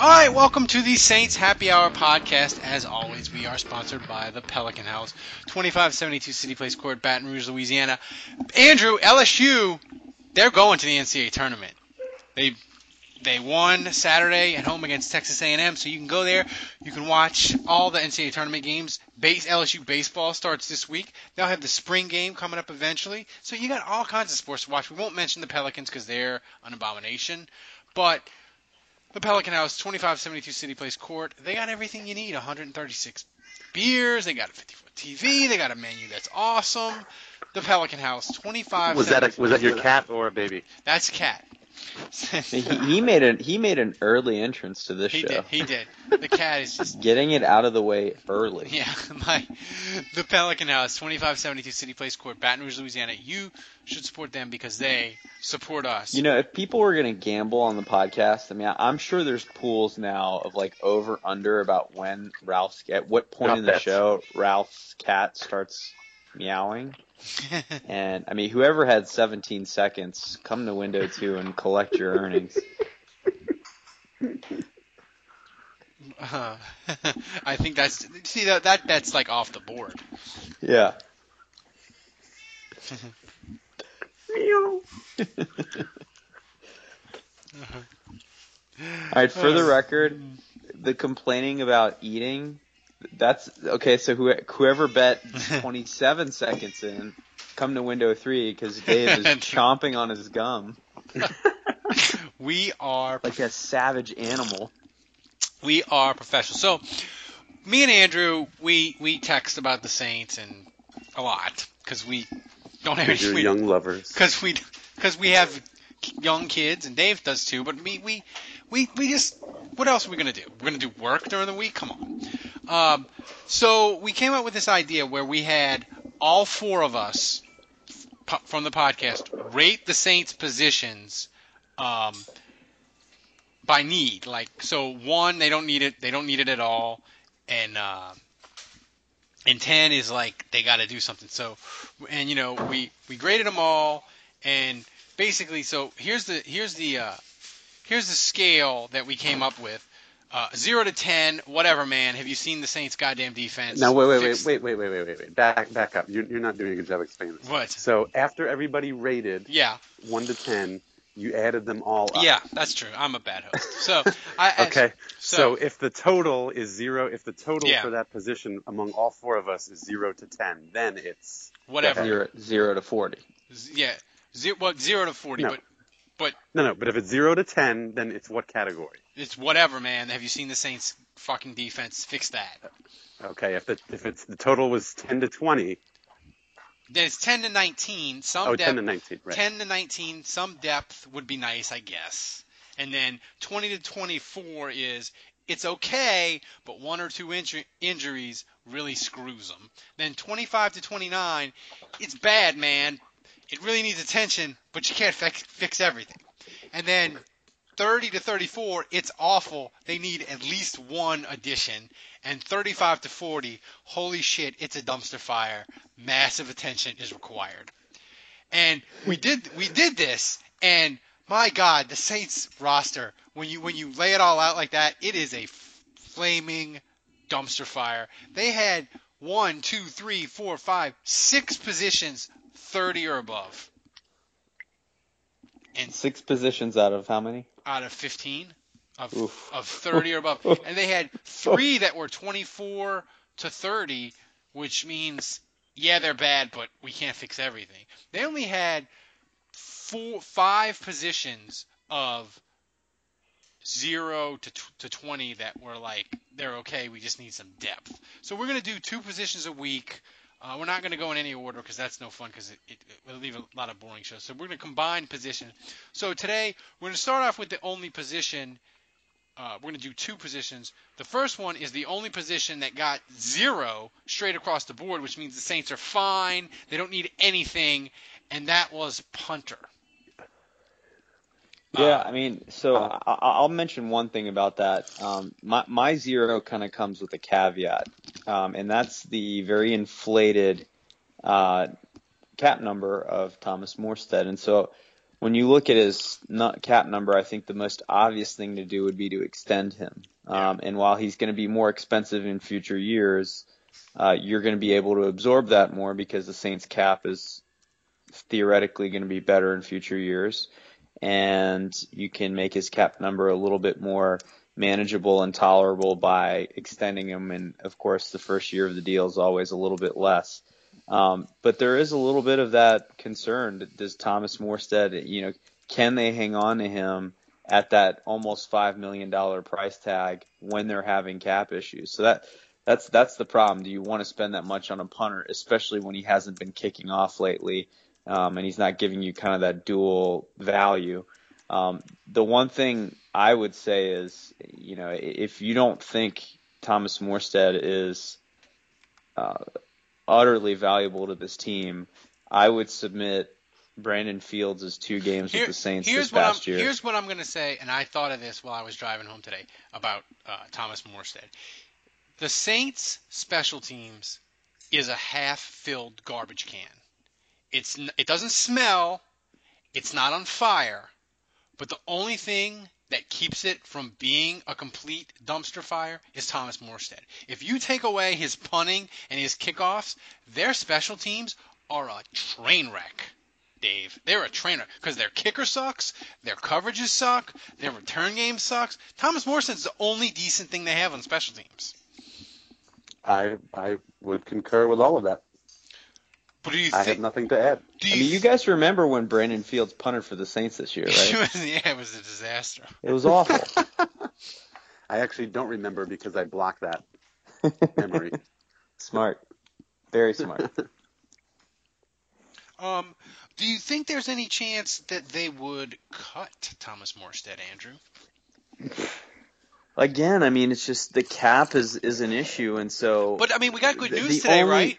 All right, welcome to the Saints Happy Hour podcast. As always, we are sponsored by the Pelican House, 2572 City Place Court, Baton Rouge, Louisiana. Andrew, LSU, they're going to the NCAA tournament. They they won Saturday at home against Texas A&M, so you can go there. You can watch all the NCAA tournament games. Base LSU baseball starts this week. They'll have the spring game coming up eventually. So you got all kinds of sports to watch. We won't mention the Pelicans because they're an abomination, but the Pelican House, 2572 City Place Court. They got everything you need. 136 beers. They got a 50 foot TV. They got a menu that's awesome. The Pelican House, 25. Was that a, was that your cat or a baby? That's a cat. he, he made an he made an early entrance to this he show. did. He did. The cat is just Getting it out of the way early. Yeah, my the Pelican House, 2572 City Place Court, Baton Rouge, Louisiana. You should support them because they support us. You know, if people were going to gamble on the podcast, I mean, I'm sure there's pools now of like over under about when Ralph's at what point Not in the bets. show Ralph's cat starts meowing. And I mean, whoever had 17 seconds, come to window two and collect your earnings. Uh, I think that's see that that bet's like off the board. Yeah. All right, for the record, the complaining about eating, that's okay. So who, whoever bet 27 seconds in, come to window three because Dave is chomping on his gum We are like a savage animal. we are professional. So me and Andrew, we we text about the Saints and a lot because we don't have You're we, young lovers. because we because we have young kids and Dave does too. But me we we we just what else are we gonna do? We're gonna do work during the week? Come on. Um, so we came up with this idea where we had all four of us from the podcast rate the Saints positions um, by need. Like so, one they don't need it. They don't need it at all, and uh, and ten is like they got to do something. So, and you know we we graded them all, and basically, so here's the here's the uh, here's the scale that we came up with. Uh, zero to ten, whatever, man. Have you seen the Saints' goddamn defense? Now wait, wait, wait, wait, wait, wait, wait, wait, wait. Back, back up. You're, you're not doing a good job explaining this. What? So after everybody rated Yeah, one to ten, you added them all up. yeah, that's true. I'm a bad host. So, I, I- Okay. So, So, if the total is zero, if the total Yeah. for that position among all four of us is zero to ten, then it's whatever. Zero, zero to 40. Z- Yeah, zero, well, zero to forty, No. but but no, no. But if it's zero to ten, then it's what category? it's whatever, man. Have you seen the Saints' fucking defense? Fix that. Okay. If the if it's the total was ten to twenty, Then it's ten to nineteen. Some oh, depth, 10 to nineteen, right? 10 to nineteen. Some depth would be nice, I guess. And then twenty to twenty-four is it's okay, but one or two inju- injuries really screws them. Then twenty-five to twenty-nine, it's bad, man. It really needs attention, but you can't fix, fix everything. And then 30 to 34, it's awful. They need at least one addition. And 35 to 40, holy shit, it's a dumpster fire. Massive attention is required. And we did we did this, and my God, the Saints roster when you when you lay it all out like that, it is a flaming dumpster fire. They had one, two, three, four, five, six positions thirty or above. And six positions out of how many? Out of fifteen. Of, of 30 or above. And they had three that were 24 to 30, which means, yeah, they're bad, but we can't fix everything. They only had four, five positions of zero to, to 20 that were like, they're okay, we just need some depth. So we're going to do two positions a week. Uh, we're not going to go in any order because that's no fun because it, it, it, will leave a lot of boring shows. So we're going to combine positions. So today we're going to start off with the only position. Uh, we're going to do two positions. The first one is the only position that got zero straight across the board, which means the Saints are fine. They don't need anything, and that was punter. Yeah, I mean, so uh, I'll mention one thing about that. Um, my, my zero kind of comes with a caveat, um, and that's the very inflated uh, cap number of Thomas Morstead. And so when you look at his cap number, I think the most obvious thing to do would be to extend him. Um, and while he's going to be more expensive in future years, uh, you're going to be able to absorb that more because the Saints cap is theoretically going to be better in future years and you can make his cap number a little bit more manageable and tolerable by extending him. And of course, the first year of the deal is always a little bit less. Um, but there is a little bit of that concern. Does Thomas Morstead, you know, can they hang on to him at that almost five million dollar price tag when they're having cap issues? So that that's that's the problem. Do you want to spend that much on a punter, especially when he hasn't been kicking off lately? um, and he's not giving you kind of that dual value. Um, the one thing I would say is, you know, if you don't think Thomas Morstead is uh, utterly valuable to this team, I would submit Brandon Fields' two games Here, with the Saints this past year. Here's what I'm going to say, and I thought of this while I was driving home today about uh, Thomas Morstead. The Saints' special teams is a half-filled garbage can. It's it doesn't smell, it's not on fire, but the only thing that keeps it from being a complete dumpster fire is Thomas Morstead. If you take away his punting and his kickoffs, their special teams are a train wreck. Dave. They're a trainer because their kicker sucks, their coverages suck, their return game sucks. Thomas Morstead's the only decent thing they have on special teams. I I would concur with all of that. But do you I have nothing to add. You I mean, you guys remember when Brandon Fields punted for the Saints this year, right? yeah, it was a disaster. It was awful. I actually don't remember because I blocked that memory. smart, very smart. um, do you think there's any chance that they would cut Thomas Morstead, Andrew? Again, I mean, it's just the cap is is an issue, and so. But I mean, we got good news today, only, right?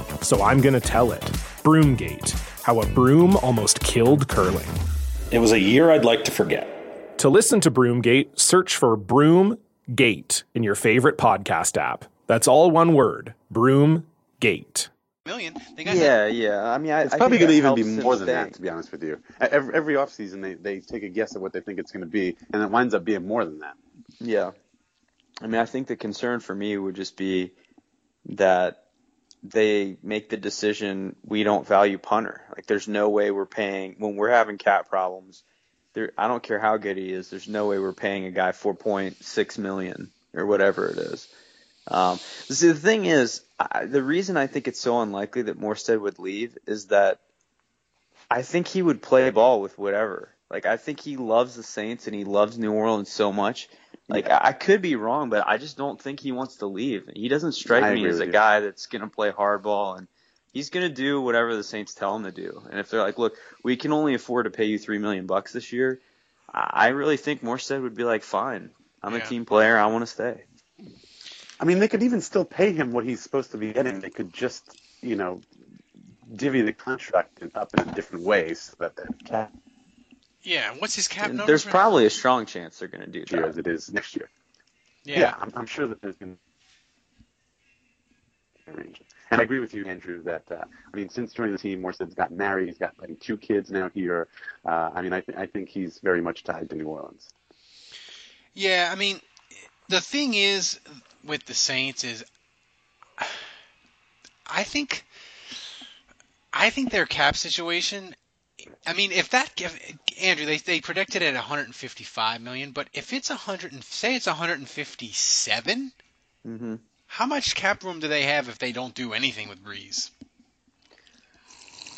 so I'm going to tell it. Broomgate How a Broom Almost Killed Curling. It was a year I'd like to forget. To listen to Broomgate, search for Broomgate in your favorite podcast app. That's all one word Broomgate. million. They got Yeah, yeah. I mean, I, It's I probably going to even be more than stay. that, to be honest with you. Every, every offseason, they, they take a guess at what they think it's going to be, and it winds up being more than that. Yeah. I mean, I think the concern for me would just be that they make the decision we don't value punter. Like, there's no way we're paying when we're having cap problems. There, I don't care how good he is. There's no way we're paying a guy 4.6 million or whatever it is. Um, see, the thing is, I, the reason I think it's so unlikely that Morstead would leave is that I think he would play ball with whatever. Like, I think he loves the Saints and he loves New Orleans so much. Like, I I could be wrong, but I just don't think he wants to leave. He doesn't strike I me as a you. guy that's going to play hardball and he's going to do whatever the Saints tell him to do. And if they're like, look, we can only afford to pay you three million bucks this year, I I really think Morstead would be like, fine, I'm a team player, I want to stay. I mean, they could even still pay him what he's supposed to be getting. They could just, you know, divvy the contract up in a different way so that the cap Yeah, what's his cap number? there's probably a strong chance they're going to do year that. as it is next year. yeah. Yeah, I'm, I'm sure that there's going to arrange. And I agree with you, Andrew, that uh, I mean, since joining the team, Morstead's got married. He's got like, two kids now here. Uh, I mean, I, th- I think he's very much tied to New Orleans. Yeah, I mean, the thing is with the Saints is, I think, I think their cap situation. I mean, if that, if, Andrew, they they predicted it at 155 million, but if it's 100, and say it's 157, hmm how much cap room do they have if they don't do anything with Brees?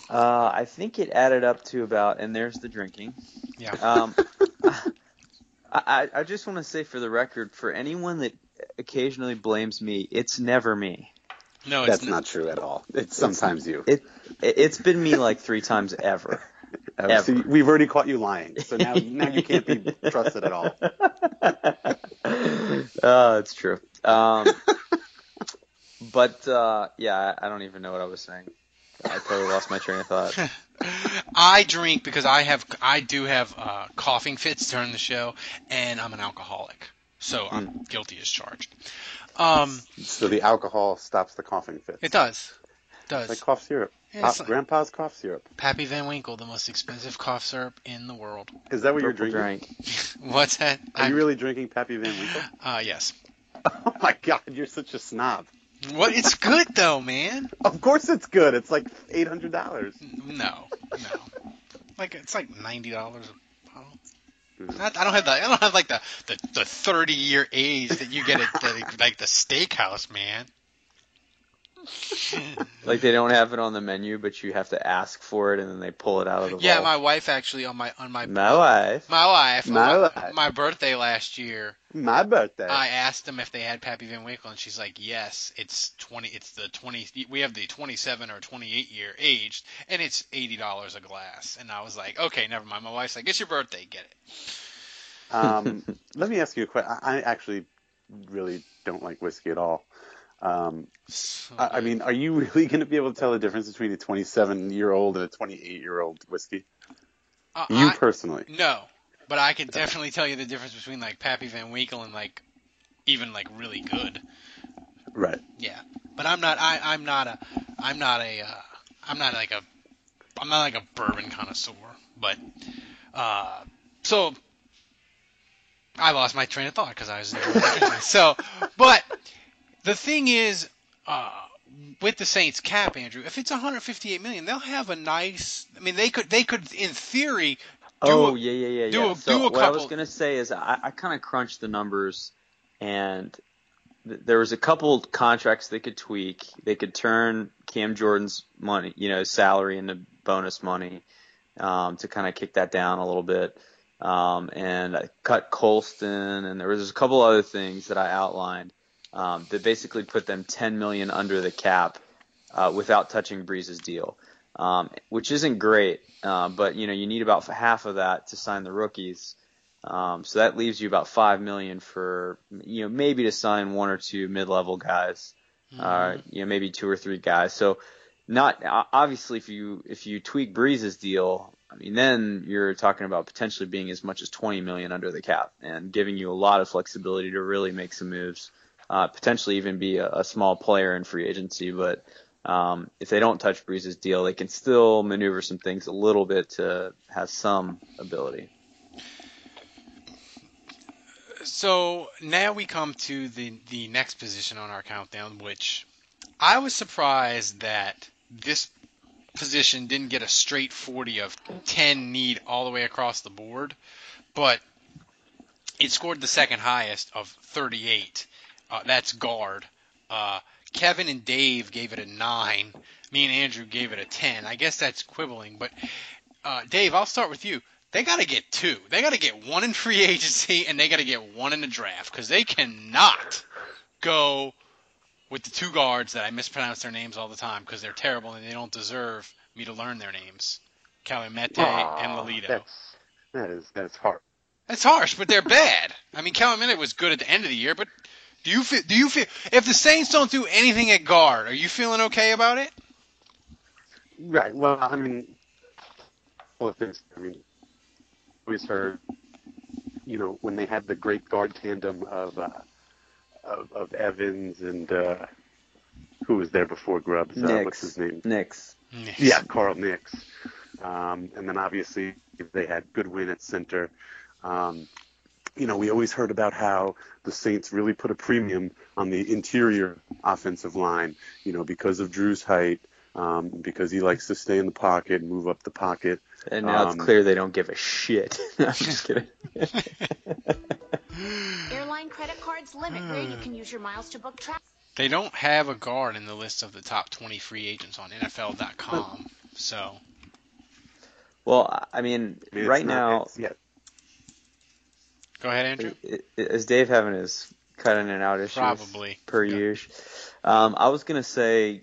Uh, I think it added up to about, and there's the drinking. Yeah. Um, I, I just want to say for the record, for anyone that occasionally blames me, it's never me. No, it's That's not true at all. It's sometimes you. It, it it's been me like three times ever. Uh, ever. see, we've already caught you lying, so now now you can't be trusted at all. Oh, it's true. Um, but uh, yeah, I, I don't even know what I was saying. I totally lost my train of thought. I drink because I have I do have uh, coughing fits during the show, and I'm an alcoholic, so I'm guilty as charged. Um, So the alcohol stops the coughing fits. it does, It does. It's like cough syrup. Yeah, Pop- like- Grandpa's cough syrup. Pappy Van Winkle, the most expensive cough syrup in the world. Is that what you're drinking? drink. What's that? Are I- you really drinking Pappy Van Winkle? uh, yes. Oh my God, you're such a snob. What? It's good though, man. Of course it's good. It's like eight hundred dollars. No, no. Like it's like ninety dollars a bottle. Mhm. I don't have the I don't have like the the, the thirty year age that you get at the, like the steakhouse, man. Like they don't have it on the menu, but you have to ask for it, and then they pull it out of the Yeah, vault. my wife actually on my on my my wife. my wife My wife. my birthday last year. My birthday. I asked them if they had Pappy Van Winkle, and she's like, "Yes, it's twenty. It's the twenty. We have the twenty-seven or twenty-eight year aged, and it's eighty dollars a glass." And I was like, "Okay, never mind." My wife's like, "It's your birthday, get it." um, let me ask you a question. I actually really don't like whiskey at all. Um, So I, I mean, are you really going to be able to tell the difference between a 27 year old and a 28 year old whiskey? uh, You I- personally? no, but I can definitely tell you the difference between like Pappy Van Winkle and like even like really good. Right. Yeah, but I'm not. I, I'm not a. I'm not a. Uh, I'm not like a. I'm not like a bourbon connoisseur. But uh, so I lost my train of thought because I was so. But the thing is, uh, with the Saints cap, Andrew, if it's 158 million, they'll have a nice. I mean, they could. They could, in theory. Do oh a- yeah, yeah, yeah, do yeah. a- so do a what I was gonna say is I, I kind of crunched the numbers, and th- there was a couple contracts they could tweak. They could turn Cam Jordan's money, you know, salary into bonus money, um, to kind of kick that down a little bit. Um, and I cut Colston, and there was a couple other things that I outlined um, that basically put them 10 million under the cap uh, without touching Brees's deal, um, which isn't great. Uh, but you know, you need about half of that to sign the rookies. Um, so that leaves you about five million for you know maybe to sign one or two mid-level guys, uh, you know maybe two or three guys. So not obviously if you if you tweak Brees's deal, I mean then you're talking about potentially being as much as 20 million under the cap and giving you a lot of flexibility to really make some moves, uh, potentially even be a, a small player in free agency. But um, if they don't touch Brees's deal, they can still maneuver some things a little bit to have some ability. So now we come to the the next position on our countdown, which I was surprised that this position didn't get a straight 40 of 10 need all the way across the board, but it scored the second highest of 38. Uh, that's guard. Uh, Kevin and Dave gave it a 9. Me and Andrew gave it a 10. I guess that's quibbling, but uh, Dave, I'll start with you. They got to get two. They got to get one in free agency and they got to get one in the draft because they cannot go with the two guards that I mispronounce their names all the time because they're terrible and they don't deserve me to learn their names. Calumet and Lolito. That's, that is that's hard. That's harsh, but they're bad. I mean, Calumet was good at the end of the year, but do you feel? Do you feel if the Saints don't do anything at guard, are you feeling okay about it? Right. Well, I mean, well, if it's, I mean, always heard, you know, when they had the great guard tandem of uh, of, of Evans and uh, who was there before Grubbs? Uh, what's his name? Nicks. Yeah, Carl Nicks. Um, and then obviously they had Goodwin at center. Um, you know, we always heard about how the Saints really put a premium on the interior offensive line, you know, because of Drew's height, um, because he likes to stay in the pocket and move up the pocket. And now Um, it's clear they don't give a shit. I'm just kidding. Airline credit cards limit where you can use your miles to book travel. They don't have a guard in the list of the top 20 free agents on NFL.com. So well, I mean, I mean, right now, yeah, go ahead, Andrew. is Dave having his cutting and out issues? Probably. Per year. Um, I was gonna say,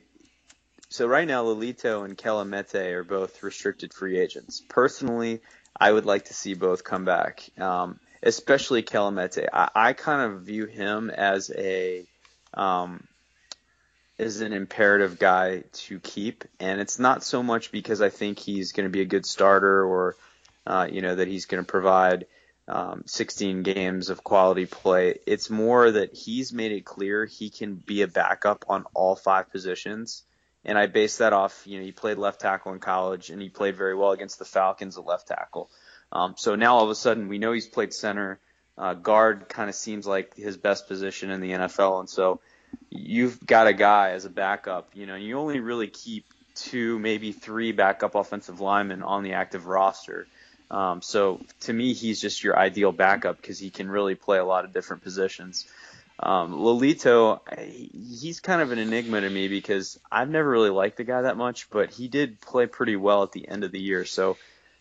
so right now Lelito and Kelemete are both restricted free agents. Personally, I would like to see both come back, um, especially Kelemete. I, I kind of view him as a um, is an imperative guy to keep, and it's not so much because I think he's going to be a good starter or uh, you know that he's going to provide um, 16 games of quality play. It's more that he's made it clear he can be a backup on all five positions, and I base that off you know he played left tackle in college and he played very well against the Falcons at left tackle. Um, so now all of a sudden we know he's played center. Uh, guard kind of seems like his best position in the NFL, and so you've got a guy as a backup. You know, you only really keep two, maybe three backup offensive linemen on the active roster. Um, so to me, he's just your ideal backup because he can really play a lot of different positions. Um, Lelito, he's kind of an enigma to me because I've never really liked the guy that much, but he did play pretty well at the end of the year. So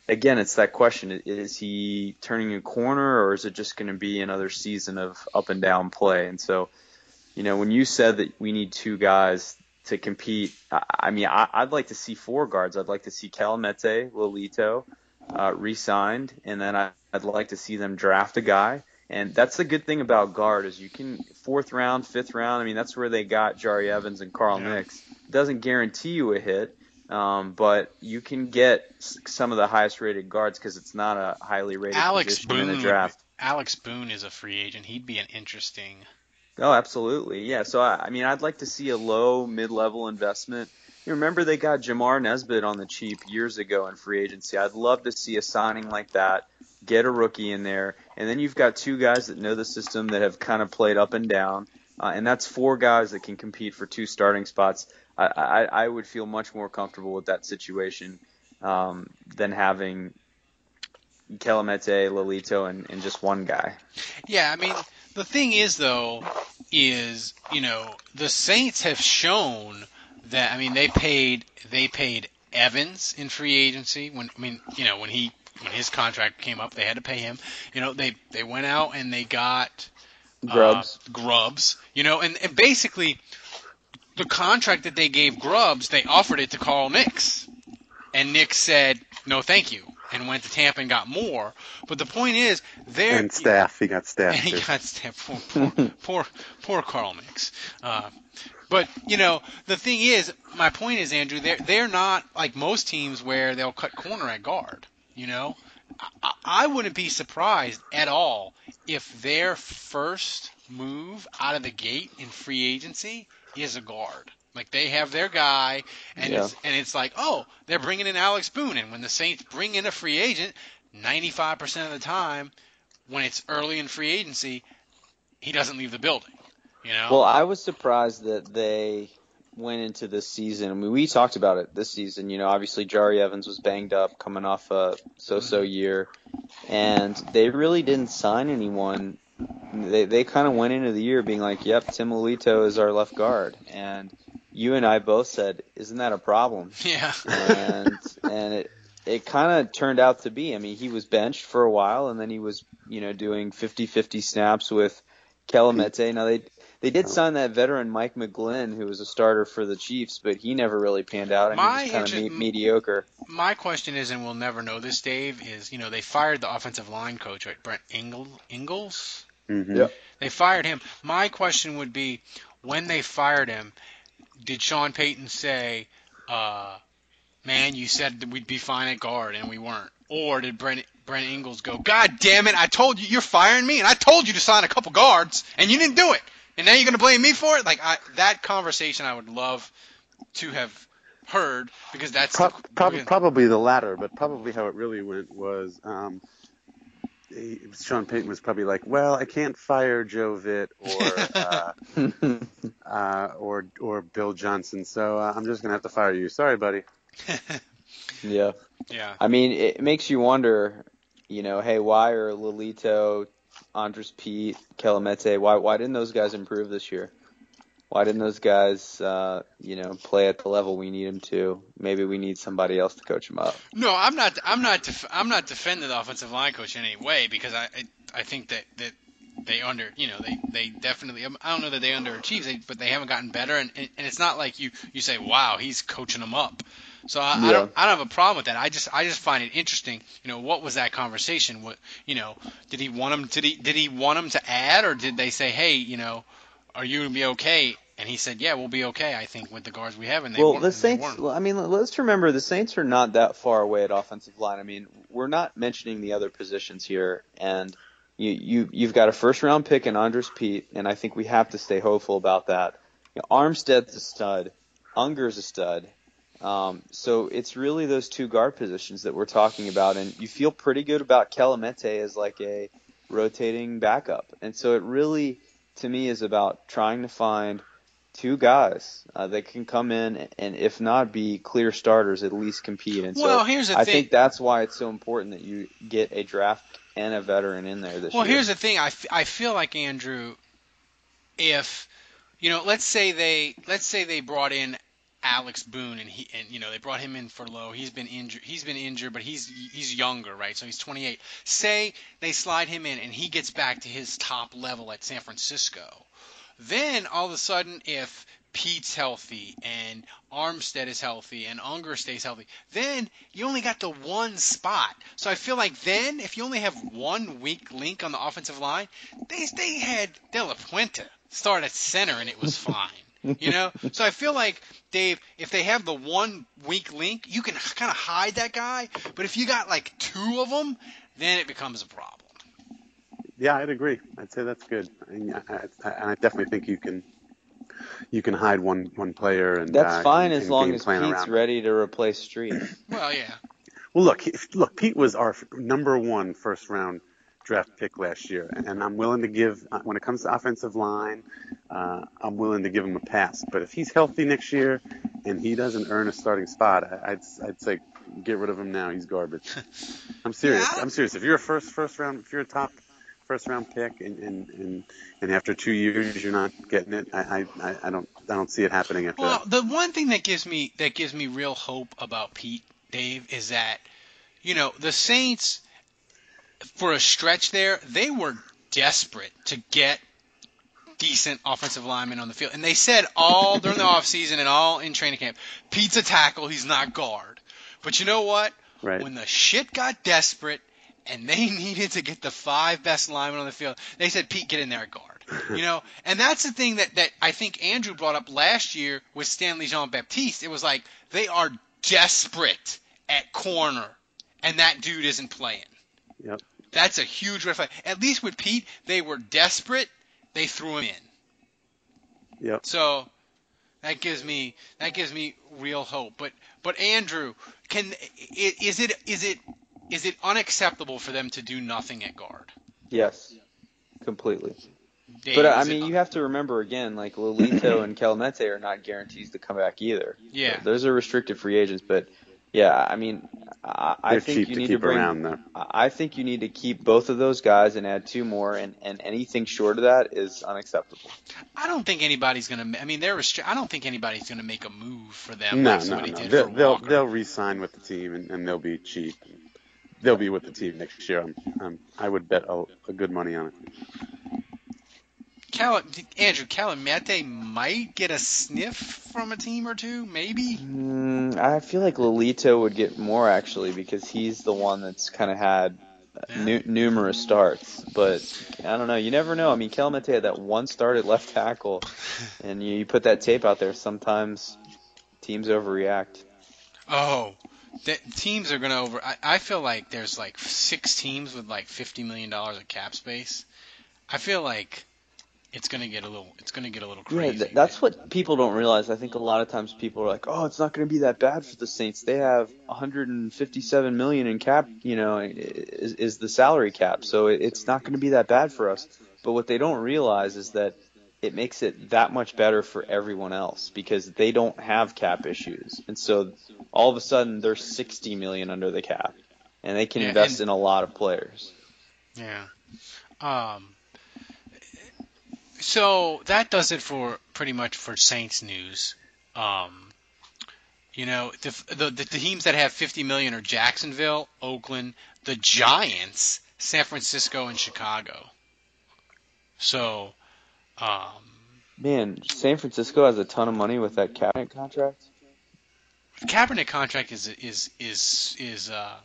again, it's that question: is he turning a corner, or is it just going to be another season of up and down play? And so, you know, when you said that we need two guys to compete, I, I mean, I, I'd like to see four guards. I'd like to see Kelemete, Lelito, uh, re-signed, and then I, I'd like to see them draft a guy. And that's the good thing about guard is you can fourth round, fifth round. I mean, that's where they got Jahri Evans and Carl Nicks. Doesn't guarantee you a hit, um, but you can get some of the highest rated guards because it's not a highly rated Alex position Boone. in the draft. Alex Boone is a free agent. He'd be an interesting. Oh, absolutely. Yeah. So I, I mean, I'd like to see a low, mid-level investment. You remember they got Jamar Nesbitt on the cheap years ago in free agency. I'd love to see a signing like that. Get a rookie in there, and then you've got two guys that know the system that have kind of played up and down, uh, and that's four guys that can compete for two starting spots. I, I, I would feel much more comfortable with that situation um, than having Kelemete, Lelito, and, and just one guy. Yeah, I mean, the thing is though, is you know the Saints have shown that. I mean, they paid they paid Evans in free agency when I mean you know when he when his contract came up, they had to pay him. You know, they they went out and they got Grubbs. uh, Grubbs. You know, and, and basically the contract that they gave Grubbs they offered it to Carl Nicks, and Nicks said no, thank you, and went to Tampa and got more. But the point is, they're and staff. He got staff. and he got stabbed. Poor, poor, poor, poor Carl Nicks. Uh, but you know, the thing is, my point is, Andrew, they're they're not like most teams where they'll cut corner at guard. You know, I, I wouldn't be surprised at all if their first move out of the gate in free agency is a guard. Like they have their guy, and Yeah. it's and it's like, oh, they're bringing in Alex Boone, and when the Saints bring in a free agent, 95% of the time, when it's early in free agency, he doesn't leave the building. You know. Well, I was surprised that they went into this season. I mean, we talked about it this season. You know, obviously Jahri Evans was banged up, coming off a so-so mm-hmm. year, and they really didn't sign anyone. They they kind of went into the year being like, "Yep, Tim Lelito is our left guard," and you and I both said, "Isn't that a problem?" yeah. and and it it kind of turned out to be. I mean, he was benched for a while, and then he was you know doing 50-50 snaps with Kelemete. Now they they did sign that veteran Mike McGlynn, who was a starter for the Chiefs, but he never really panned out. and My he was kind of me- mediocre. My question is, and we'll never know this, Dave, is you know they fired the offensive line coach, right? Brent Ingalls. Ingalls. Mhm. Yep. They fired him. My question would be, when they fired him, did Sean Payton say, uh, "Man, you said that we'd be fine at guard, and we weren't," or did Brent Brent Ingalls go, "God damn it, I told you you're firing me, and I told you to sign a couple guards, and you didn't do it, and now you're gonna blame me for it?" Like I, that conversation, I would love to have heard because that's Pro- the, prob- probably the latter, but probably how it really went was um, he, Sean Payton was probably like, "Well, I can't fire Joe Vitt or uh, uh, or or Bill Johnson, so uh, I'm just gonna have to fire you. Sorry, buddy." Yeah. Yeah. I mean, it makes you wonder, you know, hey, why are Lelito, Andrus Peat, Kelemete, why why didn't those guys improve this year? Why didn't those guys, uh, you know, play at the level we need them to? Maybe we need somebody else to coach them up. No, I'm not. I'm not. Def- I'm not defending the offensive line coach in any way because I. I, I think that that they under. You know, they they definitely. I don't know that they underachieved, but they haven't gotten better. And, and and it's not like you you say, wow, he's coaching them up. So I, I don't. I don't have a problem with that. I just I just find it interesting. You know, what was that conversation? What you know? Did he want him? Did he did he want him to add, or did they say, hey, you know, are you gonna be okay? And he said, yeah, we'll be okay. I think with the guards we have, and they well, the Saints. well, I mean, let's remember the Saints are not that far away at offensive line. I mean, we're not mentioning the other positions here, and you you you've got a first round pick in Andrus Peat, and I think we have to stay hopeful about that. You know, Armstead's a stud, Unger's a stud. Um, so it's really those two guard positions that we're talking about, and you feel pretty good about Kelemete as like a rotating backup, and so it really, to me, is about trying to find two guys uh, that can come in and, if not be clear starters, at least compete. And Well, so here's the I thing- think that's why it's so important that you get a draft and a veteran in there this Well, year. here's the thing. I, f- I feel like Andrew, if you know, let's say they let's say they brought in Alex Boone and he and you know they brought him in for low. He's been injured. He's been injured, but he's he's younger, right? So he's 28. Say they slide him in and he gets back to his top level at San Francisco. Then all of a sudden, if Peat's healthy and Armstead is healthy and Unger stays healthy, then you only got the one spot. So I feel like then, if you only have one weak link on the offensive line, they they had De La Puente start at center and it was fine. You know, so I feel like Dave, if they have the one weak link, you can kind of hide that guy. But if you got like two of them, then it becomes a problem. Yeah, I'd agree. I'd say that's good, and I, I, and I definitely think you can you can hide one one player and That's uh, fine and- as and long as Peat's around ready to replace Strief. Well, yeah. Well, look, look, Pete was our number one first round draft pick last year, and, I'm willing to give uh, when it comes to offensive line, uh, I'm willing to give him a pass. But if he's healthy next year and he doesn't earn a starting spot, I, I'd I'd say get rid of him now. He's garbage. I'm serious. I'm serious. If you're a first first round, if you're a top first round pick, and and, and, and after two years you're not getting it, I, I, I don't I don't see it happening after Well, that. the one thing that gives me that gives me real hope about Peat Dave is that you know the Saints for a stretch there they were desperate to get decent offensive linemen on the field, and they said all during the offseason and all in training camp, Peat's a tackle, he's not guard. But you know what? Right. When the shit got desperate and they needed to get the five best linemen on the field, they said, Pete, get in there at guard. You know, and that's the thing that, that I think Andrew brought up last year with Stanley Jean Baptiste. It was like they are desperate at corner, and that dude isn't playing. Yep. That's a huge red flag. At least with Peat, they were desperate. They threw him in. Yep. So, That gives me that gives me real hope. But but Andrew, can is it is it is it unacceptable for them to do nothing at guard? Yes, completely. Dave, but uh, I is it- mean, you have to remember again, like Lelito and Kelemete are not guarantees to come back either. Yeah. those are restricted free agents. But yeah, I mean, I, I think cheap you to need keep to bring. around, though. I I think you need to keep both of those guys and add two more, and and anything short of that is unacceptable. I don't think anybody's gonna. I mean, they're restri- I don't think anybody's gonna make a move for them No, like no, no. did They'll they'll, they'll re-sign with the team and, and they'll be cheap. They'll be with the team next year. I'm, I'm, I would bet a, a good money on it. Cal- Andrew Kelemete might get a sniff from a team or two, maybe. Mm, I feel like Lelito would get more actually because he's the one that's kind of had nu- numerous starts. But I don't know. You never know. I mean, Kelemete had that one start at left tackle, and you, you put that tape out there. Sometimes teams overreact. Oh, teams are gonna over. I, I feel like there's like six teams with like fifty million dollars of cap space. I feel like it's gonna get a little. It's gonna get a little Yeah, crazy. th- that's what people don't realize. I think a lot of times people are like, "Oh, it's not going to be that bad for the Saints. They have 157 million in cap. You know, is, is the salary cap, so it's not going to be that bad for us." But what they don't realize is that it makes it that much better for everyone else because they don't have cap issues, and so all of a sudden they're 60 million under the cap, and they can Yeah, invest and- in a lot of players. Yeah. Um. So that does it for pretty much for Saints news. Um. You know the the, the teams that have 50 million are Jacksonville, Oakland, the Giants, San Francisco, and Chicago. So, um, Man, San Francisco has a ton of money with that Kaepernick contract. Kaepernick contract is is is is uh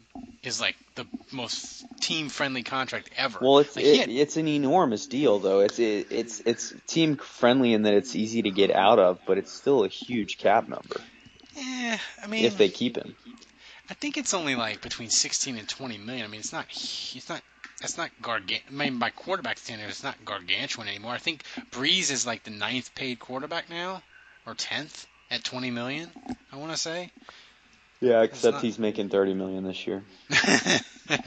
is like the most team friendly contract ever. Well, it's Like, it, it's an enormous deal though. It's it, it's it's team friendly in that it's easy to get out of, but it's still a huge cap number eh, I mean, if they keep him. I think it's only like between 16 and 20 million. I mean, it's not it's not it's not gargan. I mean, by quarterback standards, it's not gargantuan anymore. I think Brees is like the ninth paid quarterback now, or tenth at 20 million. I want to say. Yeah, except not- he's making thirty million this year.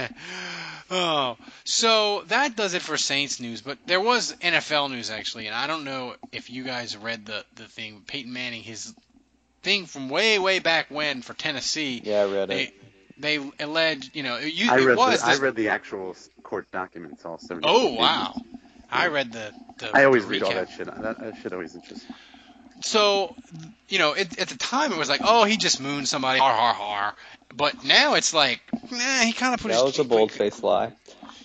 oh, so that does it for Saints news. But there was NFL news actually, and I don't know if you guys read the the thing. Peyton Manning, his thing from way way back when for Tennessee. Yeah, I read They it. they alleged, you know, you, I it read was the, I read the actual court documents, also. Oh wow! I read the. the I always the read all that shit. That, that shit always interests me. So, you know, it, at the time it was like, oh, he just mooned somebody, har har har. But now it's like, nah, he kind of put his. That was a bold faced lie.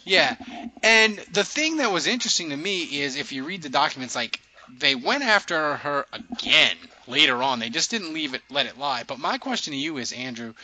Yeah, and the thing that was interesting to me is if you read the documents, like they went after her again later on. They just didn't leave it, let it lie. But my question to you is, Andrew,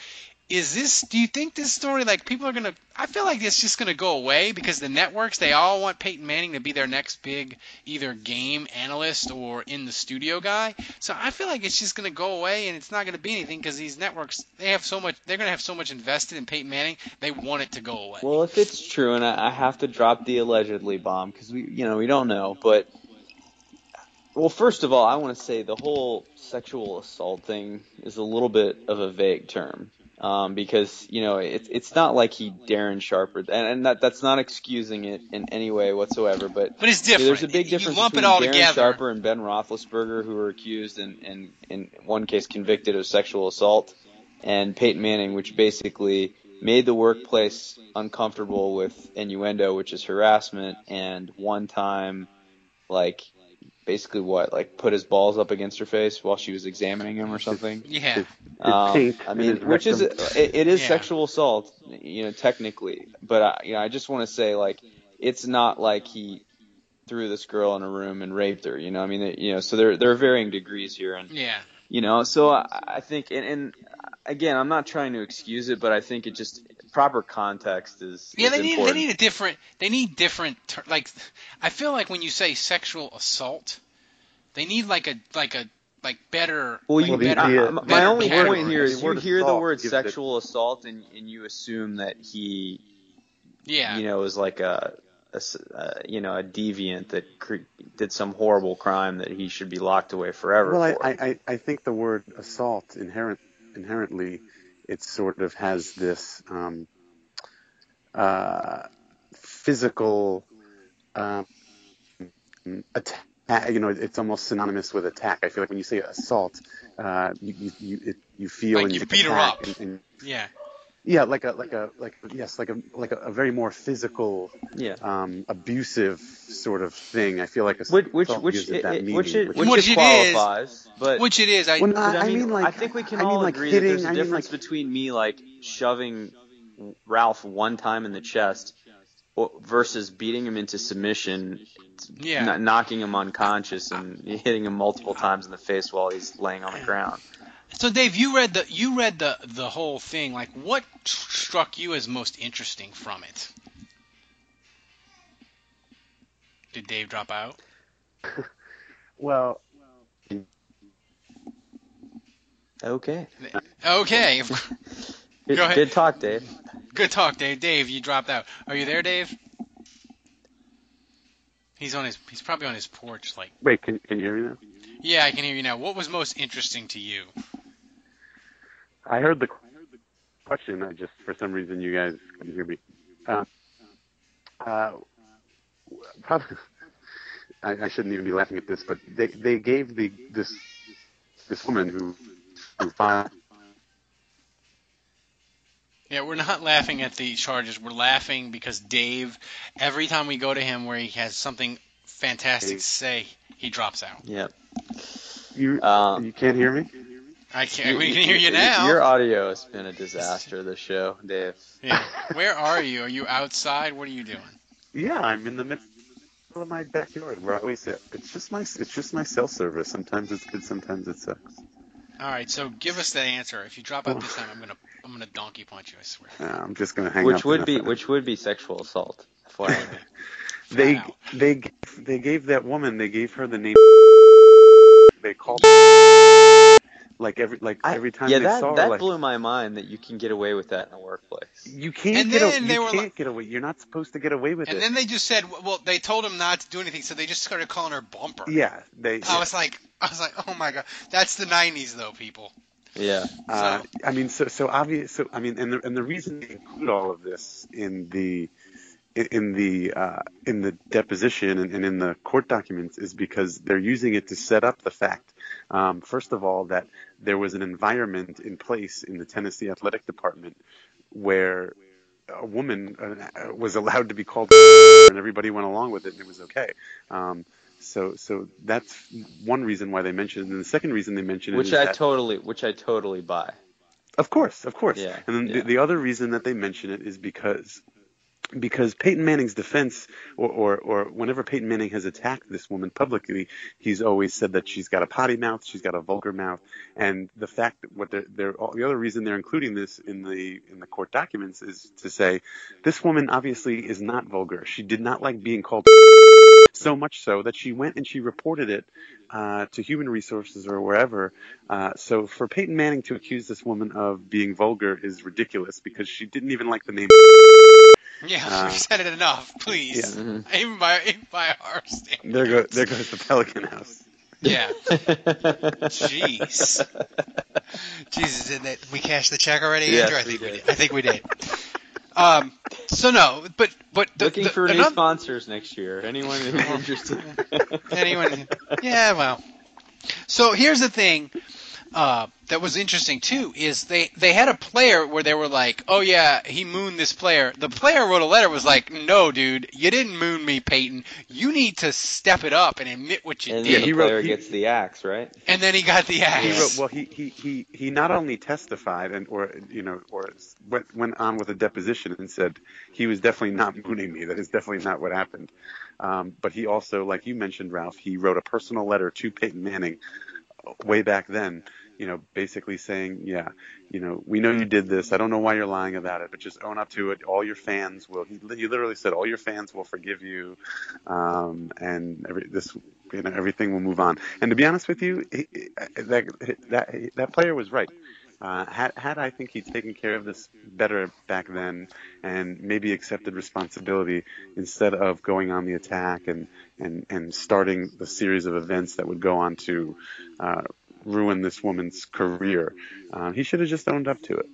is this? Do you think this story, like people are gonna? I feel like it's just gonna go away because the networks they all want Peyton Manning to be their next big either game analyst or in the studio guy. So I feel like it's just gonna go away and it's not gonna be anything because these networks they have so much. They're gonna have so much invested in Peyton Manning. They want it to go away. Well, if it's true, and I, I have to drop the allegedly bomb because we, you know, we don't know. But well, first of all, I want to say the whole sexual assault thing is a little bit of a vague term um, because you know it's it's not like he Darren Sharper, and, and that that's not excusing it in any way whatsoever. But But it's know, There's a big difference lump it between all Darren together. Sharper and Ben Roethlisberger, who were accused and, and in one case convicted of sexual assault, and Peyton Manning, which basically made the workplace uncomfortable with innuendo, which is harassment, and one time, like, basically what, like, put his balls up against her face while she was examining him or something. Yeah. Um, I mean, which is it, it is Yeah. sexual assault, you know, technically. But I, you know, I just want to say, like, it's not like he threw this girl in a room and raped her. You know, I mean, it- you know, so there there are varying degrees here, and Yeah. you know, so I, I think, and, and again, I'm not trying to excuse it, but I think it just proper context is Yeah, is they need important. they need a different they need different ter- like I feel like when you say sexual assault, they need like a like a like better. Well, like you, better, I- I- my better only category. point here is The you hear the word gives it- sexual assault and, and you assume that he, Yeah. you know, is like a, uh, you know a deviant that cr- did some horrible crime that he should be locked away forever. Well, I, for. I, I- I think the word assault inherent inherently it sort of has this um, uh, physical um, attack. You know, it's almost synonymous with attack. I feel like when you say assault, uh, you you you, it, you feel Like and you you beat her up. And, and, Yeah. Yeah, like a like a like yes, like a like a, a very more physical, yeah, um, abusive sort of thing. I feel like Which which which it it, that it- meaning, which it, which- which Which it it is. qualifies, but Which it is. I, Well, no, But I mean, like- I think we can I mean, all like, agree hitting- that there's a I mean, difference like- between me like shoving Ralph one time in the chest versus beating him into submission, Yeah. kn- knocking him unconscious and hitting him multiple times in the face while he's laying on the ground. So Dave, you read the you read the the whole thing. Like, what struck you as most interesting from it? Did Dave drop out? well, Okay. Okay. Good, Go ahead. good talk, Dave. Good talk, Dave. Dave, you dropped out. Are you there, Dave? He's on his. He's probably on his porch. Like, wait, can can you hear me now? yeah, I can hear you now. What was most interesting to you? I heard the question. I just for some reason you guys couldn't hear me. Uh, uh, probably, I, I shouldn't even be laughing at this, but they they gave the this this woman who who filed Yeah, we're not laughing at the charges. We're laughing because Dave, every time we go to him where he has something fantastic to say, he drops out. Yep. you Um, you can't hear me. I can't. We can hear you now. Your audio has been a disaster. This show, Dave. Yeah. Where are you? Are you outside? What are you doing? Yeah, I'm in the middle of my backyard where I always sit. It's just my it's just my cell service. Sometimes it's good, sometimes it sucks. All right. So give us the answer. If you drop out this time, I'm gonna I'm gonna donkey punch you. I swear. I'm just gonna hang Which up would be that's it. which would be sexual assault. FYI. they out. they they gave that woman they gave her the name they called like every like I- every time yeah, they that saw her that like blew my mind that you can get away with that in the workplace. you can't And get a, then they you were can't like- get away you're not supposed to get away with And it And then they just said, well, they told him not to do anything, so they just started calling her Bumper. yeah they I was like, I was like, oh my god, that's the '90s though, people. Yeah. Uh, I mean, so so obvious. So I mean, and the and the reason they include all of this in the in- in the uh, in the deposition and, and in the court documents is because they're using it to set up the fact, um, first of all, that there was an environment in place in the Tennessee Athletic Department where a woman uh, was allowed to be called, and everybody went along with it, and it was okay. Um, so so that's one reason why they mention it, and the second reason they mention it Which is I that- totally which I totally buy. of course, of course. Yeah, and then yeah. the, the other reason that they mention it is because because Peyton Manning's defense, or, or or whenever Peyton Manning has attacked this woman publicly, he's always said that she's got a potty mouth, she's got a vulgar mouth, and the fact that what they're, they're the other reason they're including this in the in the court documents is to say this woman obviously is not vulgar. She did not like being called so much so that she went and she reported it uh, to human resources or wherever. Uh, so for Peyton Manning to accuse this woman of being vulgar is ridiculous because she didn't even like the name. Yeah, Uh, we've said it enough, please. yeah. Mm-hmm. Even by even by our standards. There goes there goes the Pelican House. Yeah. Jeez. Jesus, did that we cashed the check already, Yes, Andrew? I think we did. did. I think we did. Um. So no, but but the, Looking the- for new another- sponsors next year. Anyone who's interested? Anyone? Yeah, well. So here's the thing uh, that was interesting too is they they had a player where they were like, oh yeah, he mooned this player. The player wrote a letter was like, no, dude, you didn't moon me, Peyton. You need to step it up and admit what you And did. then the he wrote- player he- gets the axe, right? and then he got the axe. He wrote, well, he, he, he, he not only testified and or you know or went went on with a deposition and said he was definitely not mooning me. That is definitely not what happened. Um, but he also, like you mentioned, Ralph, he wrote a personal letter to Peyton Manning way back then. You know, basically saying, yeah, you know, we know you did this. I don't know why you're lying about it, but just own up to it. All your fans will. He, he literally said, all your fans will forgive you, um, and every, this, you know, everything will move on. And to be honest with you, he, that that that player was right. Uh, had, had I think he'd taken care of this better back then and maybe accepted responsibility instead of going on the attack and, and, and starting the series of events that would go on to uh, ruin this woman's career, uh, he should have just owned up to it.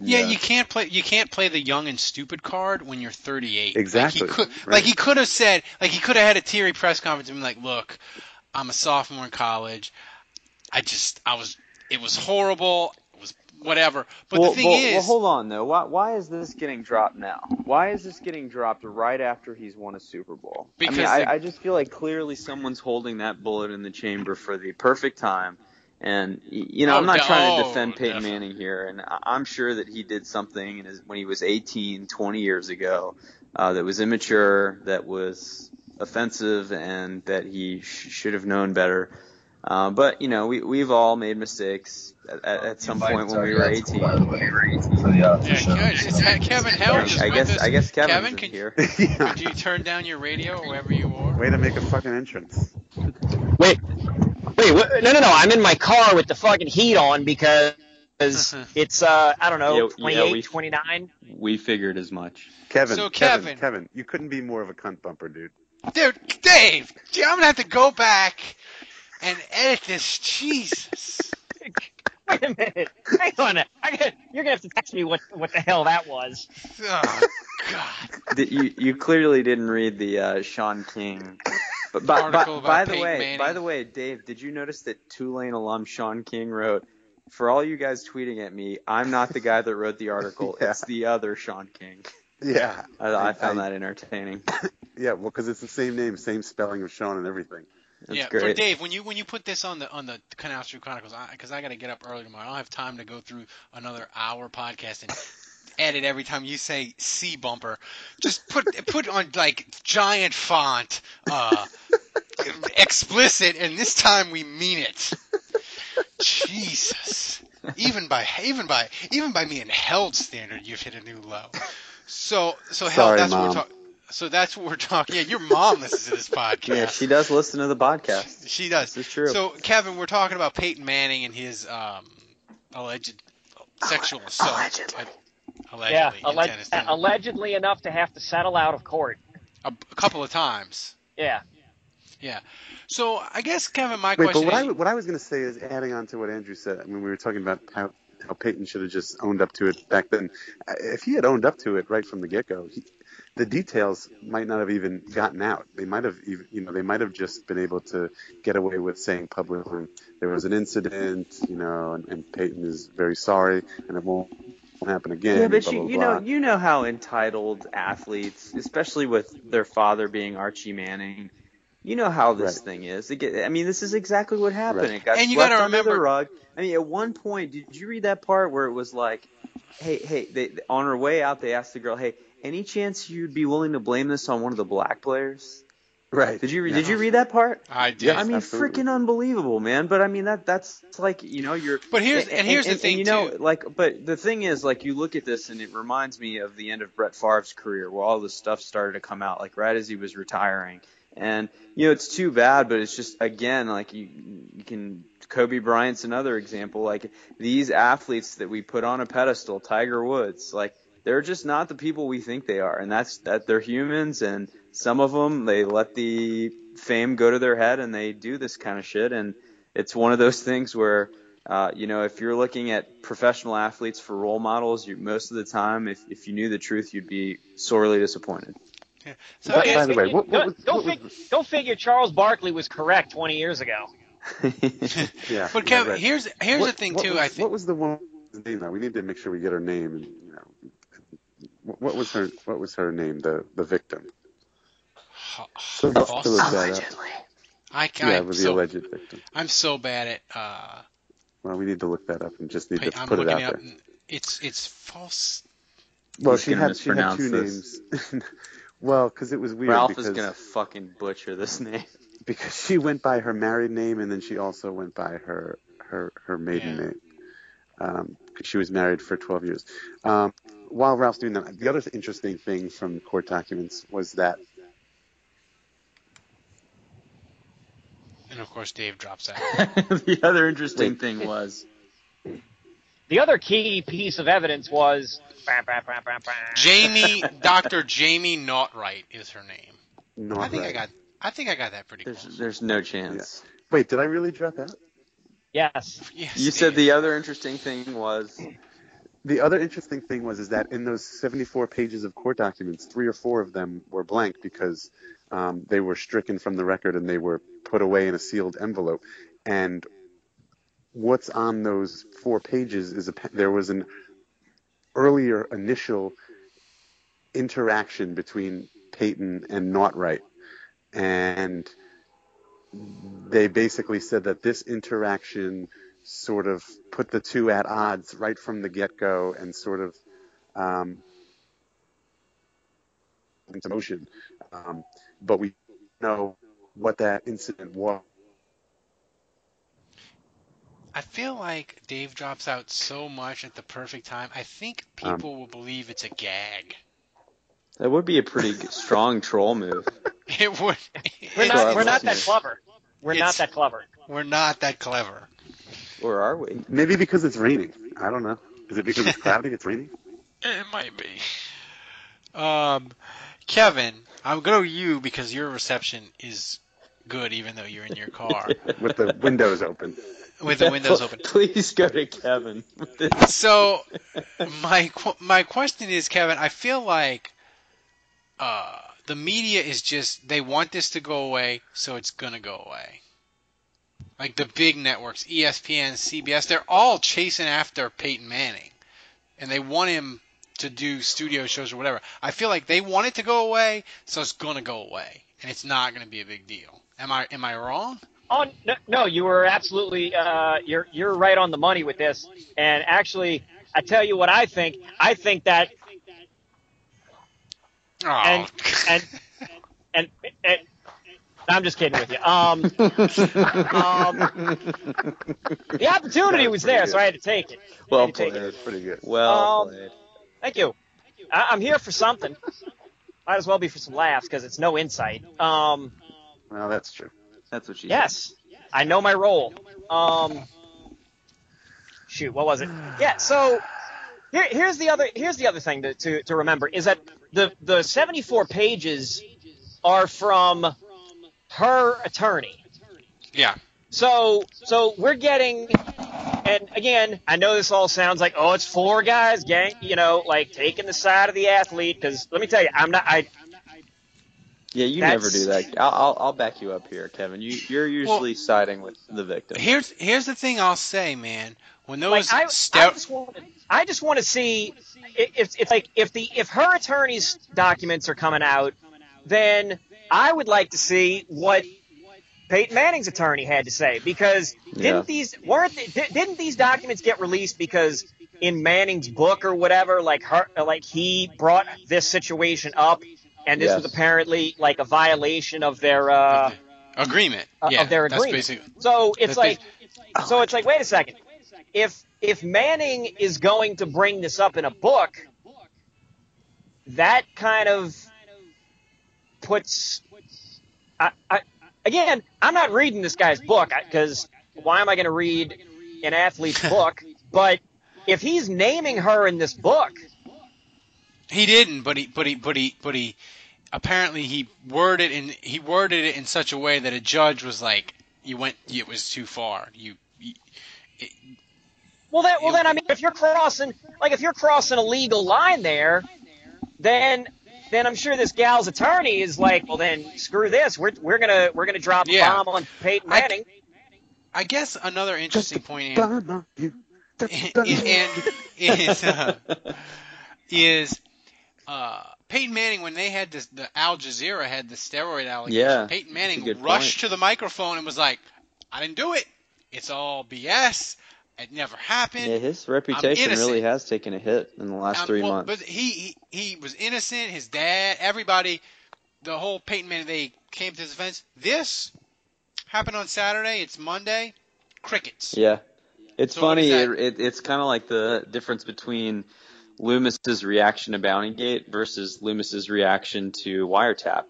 Yeah, you can't play you can't play the young and stupid card when you're 38. Exactly, Like he could, right. like he could have said, like he could have had a teary press conference and been like, "Look, I'm a sophomore in college. I just I was it was horrible. It was whatever." But well, the thing well, is, well, hold on though. Why, why is this getting dropped now? Why is this getting dropped right after he's won a Super Bowl? I Because mean, I, I just feel like clearly someone's holding that bullet in the chamber for the perfect time. And you know, Oh, I'm not de- trying to defend Peyton definitely. Manning here, and I- I'm sure that he did something his, when he was 18, 20 years ago, uh, that was immature, that was offensive, and that he sh- should have known better. Uh, but you know, we we've all made mistakes at, at, at some point when we were 18. yeah, Ke- it's- uh, Kevin Hell just I guess this. I guess Kevin's Kevin, in can, here. could you turn down your radio or wherever you are? Way to make a fucking entrance. Wait, wait, what, no, no, no! I'm in my car with the fucking heat on because it's uh, I don't know, Yeah, yeah, we- 29. We figured as much. Kevin, So, Kevin, Kevin- Kevin, you couldn't be more of a cunt bumper, dude. Dude, Dave, gee, I'm gonna have to go back and edit this. Jesus. Wait a minute, hang on. I got, you're gonna have to text me what what the hell that was. Oh, Th- you you clearly didn't read the uh, Shaun King. But by, by, about by the Peyton way, Manning. by the way, Dave, did you notice that Tulane alum Shaun King wrote? For all you guys tweeting at me, I'm not the guy that wrote the article. Yeah. It's the other Shaun King. Yeah. I, I found I- that entertaining. Yeah, well, because it's the same name, same spelling of Shaun and everything. That's yeah, for. Dave, when you when you put this on the on the Canal Street Chronicles, because I, got to get up early tomorrow, I don't have time to go through another hour podcast and edit every time you say C bumper. Just put put on like giant font, uh, explicit, and this time we mean it. Jesus, even by even by even by me and Held standard, you've hit a new low. So so Held, Sorry, that's what Mom. we're talking. So that's what we're talking. Yeah, your mom listens to this podcast. Yeah, she does listen to the podcast. She does. This is true. So, Kevin, we're talking about Peyton Manning and his um, alleged sexual assault. Allegedly. Allegedly. yeah, alleg- Tennessee. allegedly enough to have to settle out of court. a, a couple of times. Yeah. Yeah. So, I guess, Kevin, my Wait, but question what is. I, what I was going to say is adding on to what Andrew said. I mean, we were talking about how, how Peyton should have just owned up to it back then. If he had owned up to it right from the get go, the details might not have even gotten out. They might have even, you know, they might have just been able to get away with saying publicly there was an incident, you know, and, and Peyton is very sorry and it won't, won't happen again. Yeah, but blah, you, blah, you blah. know you know how entitled athletes, especially with their father being Archie Manning, you know how this Right. thing is. It get, I mean, this is exactly what happened. Right. It got And you gotta under the remember- rug. I mean, at one point, did you read that part where it was like, "Hey, hey," they, on her way out, they asked the girl, "Hey, any chance you'd be willing to blame this on one of the black players?" Right. Did you re- Yeah. did you read that part? I did. Yeah, I mean, absolutely. freaking unbelievable, man. But I mean, that that's like you know you're. But here's- and here's the thing, you know, too. like, but the thing is, like, you look at this and it reminds me of the end of Brett Favre's career, where all this stuff started to come out, like right as he was retiring. And you know, it's too bad, but it's just again, like you you can. Kobe Bryant's another example. Like these athletes that we put on a pedestal, Tiger Woods, like they're just not the people we think they are, and that's that they're humans, and some of them they let the fame go to their head and they do this kind of shit, and it's one of those things where. Uh, you know, if you're looking at professional athletes for role models, you, most of the time, if, if you knew the truth, you'd be sorely disappointed. So, By- by the way, what, go, what was, go, what fig- was go figure Charles Barkley was correct 20 years ago. yeah. but, yeah, Kevin, right. here's here's What- the thing, too. was- I think. What was the woman's name? Now we need to make sure we get her name. And you know, what, what was her what was her name? The the victim. So let's Boss- look that up. I, Yeah, I, it was the so, alleged victim. I'm so bad at. Uh, Well, we need to look that up and just need to I'm put it out there. It's it's false. Well, He's she had she had two mispronounce names. well, because it was weird. Ralph because, is gonna fucking butcher this name. because she went by her married name and then she also went by her her her maiden Yeah. name. Um, 'cause she was married for 12 years. Um, while Ralph's doing that, the other interesting thing from court documents was that And of course, Dave drops out. the other interesting thing was the other key piece of evidence was Jamie, Dr. Jamie Naughright is her name. Not I think I got I think I got that pretty There's close. there's no chance. Wait, did I really drop out? Yes. Yes, You said the other interesting thing was The other interesting thing was is that in those 74 pages of court documents, three or four of them were blank because um, they were stricken from the record and they were put away in a sealed envelope. And what's on those four pages is a there was an earlier initial interaction between Peyton and Naughright, and they basically said that this interaction sort of put the two at odds right from the get-go and sort of um, into motion. Um, but we know what that incident was. I feel like Dave drops out so much at the perfect time. I think people will believe it's a gag. that would be a pretty strong troll move. It would. We're not, we're not that clever. We're not that clever. We're not that clever. Or are we? Maybe because it's raining. I don't know. Is it because it's cloudy? It's raining. It might be. Um, Kevin, I'm going to you because your reception is good, even though you're in your car with the windows open. with the windows open. Please go to Kevin. So, my my question is, Kevin. I feel like uh, the media is just they want this to go away, so it's gonna go away. Like the big networks, ESPN, CBS, they're all chasing after Peyton Manning, and they want him to do studio shows or whatever. I feel like they want it to go away, so it's gonna go away, and it's not gonna be a big deal. Am I am I wrong? Oh no, no, you were absolutely uh, you're you're right on the money with this. And actually, I tell you what I think. I think that Oh, and and and, and I'm just kidding with you. Um, um, the opportunity was there, so I had to take it. Well had to take played. it. That's pretty good. Well Um, played. Thank you. I, I'm here for something. Might as well be for some laughs because it's no insight. Um, Well, that's true. That's what she Yes, I know my role. Um, shoot, what was it? Yeah. So here, here's the other here's the other thing to, to, to remember is that the the 74 pages are from her attorney. yeah. So so we're getting and again, I know this all sounds like oh it's four guys gang, you know, like taking the side of the athlete cuz let me tell you, I'm not I Yeah, you never do that. I'll, I'll I'll back you up here, Kevin. You you're usually siding with the victim. Here's here's the thing I'll say, man. When those like I, I just want I just want to see i- if it's like if the if her attorney's documents are coming out, then I would like to see what Peyton Manning's attorney had to say because didn't Yeah. these weren't they, di- didn't these documents get released because in Manning's book or whatever like her like he brought this situation up and this Yes. was apparently like a violation of their uh agreement. uh, yeah, of their that's agreement. basically. So it's like, basi- so it's like, wait a second. If if Manning is going to bring this up in a book, that kind of puts. I, I, again, I'm not reading this guy's book because why am I going to read an athlete's book? But if he's naming her in this book, He didn't, but he but he but he but he apparently he worded in he worded it in such a way that a judge was like, "You went, it was too far. You." you it, Well, then, well, then, I mean, if you're crossing, like, if you're crossing a legal line there, then, then I'm sure this gal's attorney is like, well, then screw this. We're we're gonna we're gonna drop Yeah. a bomb on Peyton Manning. I guess another interesting point Bomb is, and is uh, is uh, Peyton Manning when they had this the Al Jazeera had the steroid allegation. Yeah, Peyton Manning rushed point. to the microphone and was like, "I didn't do it. It's all BS. It never happened." Yeah, his reputation really has taken a hit in the last Um, three well, months. But he, he he was innocent. His dad, everybody, the whole Peyton Manning, they came to his defense. This happened on Saturday. It's Monday. Crickets. Yeah, it's So funny. It, it, it's kind of like the difference between Loomis's reaction to Bountygate versus Loomis's reaction to Wiretap,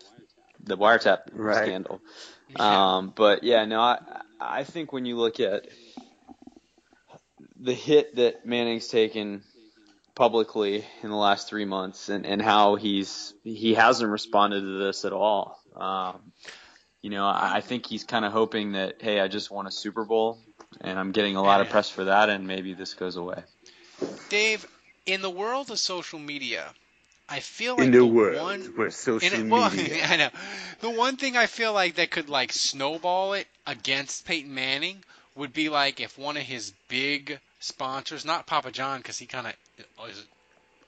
the Wiretap Right. scandal. Um, but yeah, no, I I think when you look at the hit that Manning's taken publicly in the last three months, and and how he's he hasn't responded to this at all. Um, you know, I, I think he's kind of hoping that hey, I just won a Super Bowl, and I'm getting a lot of press for that, and maybe this goes away. Dave, in the world of social media, I feel like in the, the world one where social in well, media. I know. The one thing I feel like that could like snowball it against Peyton Manning would be like if one of his big sponsors, not Papa John, because he kind of